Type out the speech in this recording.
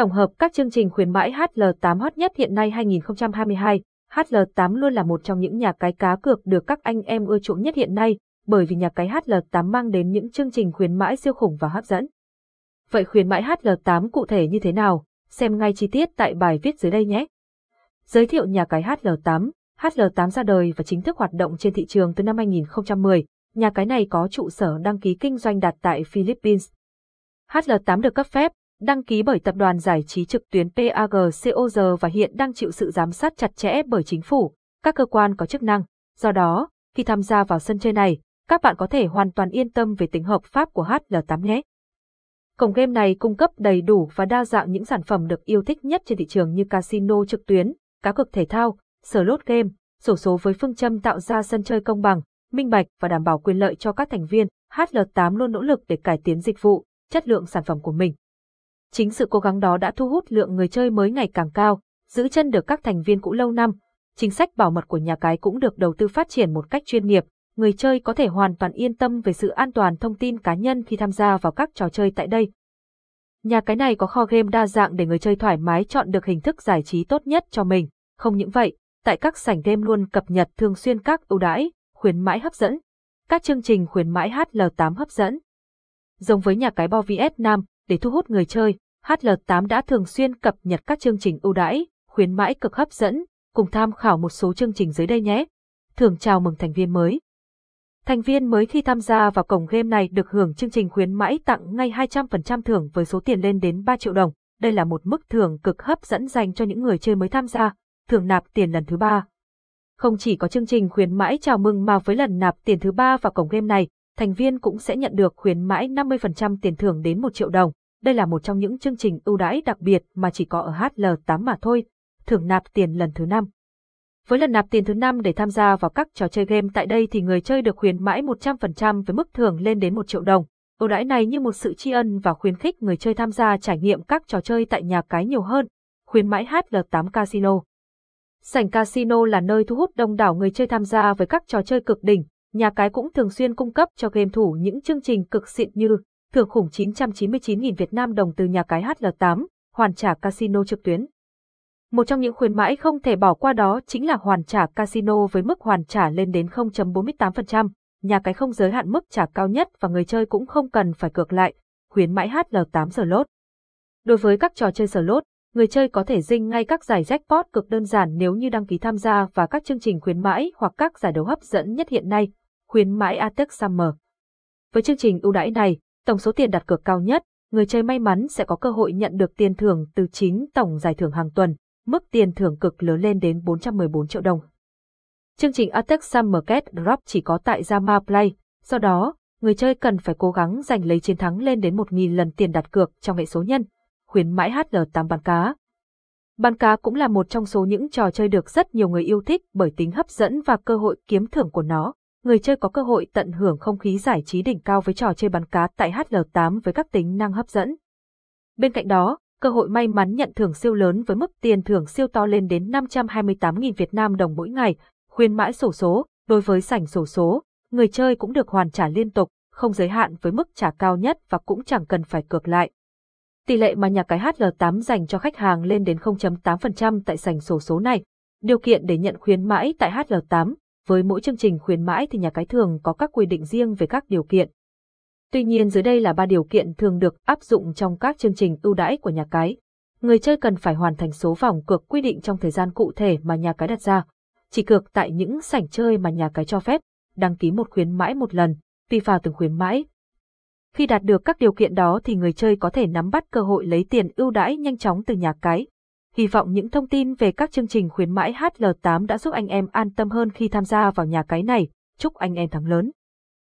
Tổng hợp các chương trình khuyến mãi HL8 hot nhất hiện nay 2022, HL8 luôn là một trong những nhà cái cá cược được các anh em ưa chuộng nhất hiện nay, bởi vì nhà cái HL8 mang đến những chương trình khuyến mãi siêu khủng và hấp dẫn. Vậy khuyến mãi HL8 cụ thể như thế nào? Xem ngay chi tiết tại bài viết dưới đây nhé. Giới thiệu nhà cái HL8 HL8 ra đời và chính thức hoạt động trên thị trường từ năm 2010. Nhà cái này có trụ sở đăng ký kinh doanh đặt tại Philippines. HL8 được cấp phép, đăng ký bởi tập đoàn giải trí trực tuyến PAGCOG và hiện đang chịu sự giám sát chặt chẽ bởi chính phủ, các cơ quan có chức năng. Do đó, khi tham gia vào sân chơi này, các bạn có thể hoàn toàn yên tâm về tính hợp pháp của HL8 nhé. Cổng game này cung cấp đầy đủ và đa dạng những sản phẩm được yêu thích nhất trên thị trường như casino trực tuyến, cá cược thể thao, sở lốt game, sổ số với phương châm tạo ra sân chơi công bằng, minh bạch và đảm bảo quyền lợi cho các thành viên. HL8 luôn nỗ lực để cải tiến dịch vụ, chất lượng sản phẩm của mình. Chính sự cố gắng đó đã thu hút lượng người chơi mới ngày càng cao, giữ chân được các thành viên cũ lâu năm. Chính sách bảo mật của nhà cái cũng được đầu tư phát triển một cách chuyên nghiệp, người chơi có thể hoàn toàn yên tâm về sự an toàn thông tin cá nhân khi tham gia vào các trò chơi tại đây. Nhà cái này có kho game đa dạng để người chơi thoải mái chọn được hình thức giải trí tốt nhất cho mình. Không những vậy, tại các sảnh game luôn cập nhật thường xuyên các ưu đãi, khuyến mãi hấp dẫn. Các chương trình khuyến mãi HL8 hấp dẫn. Giống với nhà cái Bo VS Nam, để thu hút người chơi, HL8 đã thường xuyên cập nhật các chương trình ưu đãi, khuyến mãi cực hấp dẫn, cùng tham khảo một số chương trình dưới đây nhé. Thường chào mừng thành viên mới. Thành viên mới khi tham gia vào cổng game này được hưởng chương trình khuyến mãi tặng ngay 200% thưởng với số tiền lên đến 3 triệu đồng. Đây là một mức thưởng cực hấp dẫn dành cho những người chơi mới tham gia, thưởng nạp tiền lần thứ ba. Không chỉ có chương trình khuyến mãi chào mừng mà với lần nạp tiền thứ ba vào cổng game này, thành viên cũng sẽ nhận được khuyến mãi 50% tiền thưởng đến 1 triệu đồng. Đây là một trong những chương trình ưu đãi đặc biệt mà chỉ có ở HL8 mà thôi. Thưởng nạp tiền lần thứ năm. Với lần nạp tiền thứ năm để tham gia vào các trò chơi game tại đây thì người chơi được khuyến mãi 100% với mức thưởng lên đến 1 triệu đồng. Ưu đãi này như một sự tri ân và khuyến khích người chơi tham gia trải nghiệm các trò chơi tại nhà cái nhiều hơn. Khuyến mãi HL8 Casino Sảnh casino là nơi thu hút đông đảo người chơi tham gia với các trò chơi cực đỉnh. Nhà cái cũng thường xuyên cung cấp cho game thủ những chương trình cực xịn như thưởng khủng 999.000 Việt Nam đồng từ nhà cái HL8, hoàn trả casino trực tuyến. Một trong những khuyến mãi không thể bỏ qua đó chính là hoàn trả casino với mức hoàn trả lên đến 0.48%, nhà cái không giới hạn mức trả cao nhất và người chơi cũng không cần phải cược lại, khuyến mãi HL8 giờ lốt. Đối với các trò chơi sở lốt, người chơi có thể dinh ngay các giải jackpot cực đơn giản nếu như đăng ký tham gia và các chương trình khuyến mãi hoặc các giải đấu hấp dẫn nhất hiện nay, khuyến mãi Atex Summer. Với chương trình ưu đãi này, tổng số tiền đặt cược cao nhất, người chơi may mắn sẽ có cơ hội nhận được tiền thưởng từ chính tổng giải thưởng hàng tuần, mức tiền thưởng cực lớn lên đến 414 triệu đồng. Chương trình Atex Summer Cat Drop chỉ có tại Zama Play, do đó, người chơi cần phải cố gắng giành lấy chiến thắng lên đến 1.000 lần tiền đặt cược trong hệ số nhân, khuyến mãi HL8 bán cá. Bán cá cũng là một trong số những trò chơi được rất nhiều người yêu thích bởi tính hấp dẫn và cơ hội kiếm thưởng của nó. Người chơi có cơ hội tận hưởng không khí giải trí đỉnh cao với trò chơi bắn cá tại HL8 với các tính năng hấp dẫn. Bên cạnh đó, cơ hội may mắn nhận thưởng siêu lớn với mức tiền thưởng siêu to lên đến 528.000 Việt Nam đồng mỗi ngày, khuyến mãi sổ số, đối với sảnh sổ số, người chơi cũng được hoàn trả liên tục, không giới hạn với mức trả cao nhất và cũng chẳng cần phải cược lại. Tỷ lệ mà nhà cái HL8 dành cho khách hàng lên đến 0.8% tại sảnh sổ số này. Điều kiện để nhận khuyến mãi tại HL8, với mỗi chương trình khuyến mãi thì nhà cái thường có các quy định riêng về các điều kiện. Tuy nhiên dưới đây là ba điều kiện thường được áp dụng trong các chương trình ưu đãi của nhà cái. Người chơi cần phải hoàn thành số vòng cược quy định trong thời gian cụ thể mà nhà cái đặt ra. Chỉ cược tại những sảnh chơi mà nhà cái cho phép, đăng ký một khuyến mãi một lần, tùy vào từng khuyến mãi, khi đạt được các điều kiện đó thì người chơi có thể nắm bắt cơ hội lấy tiền ưu đãi nhanh chóng từ nhà cái. Hy vọng những thông tin về các chương trình khuyến mãi HL8 đã giúp anh em an tâm hơn khi tham gia vào nhà cái này. Chúc anh em thắng lớn.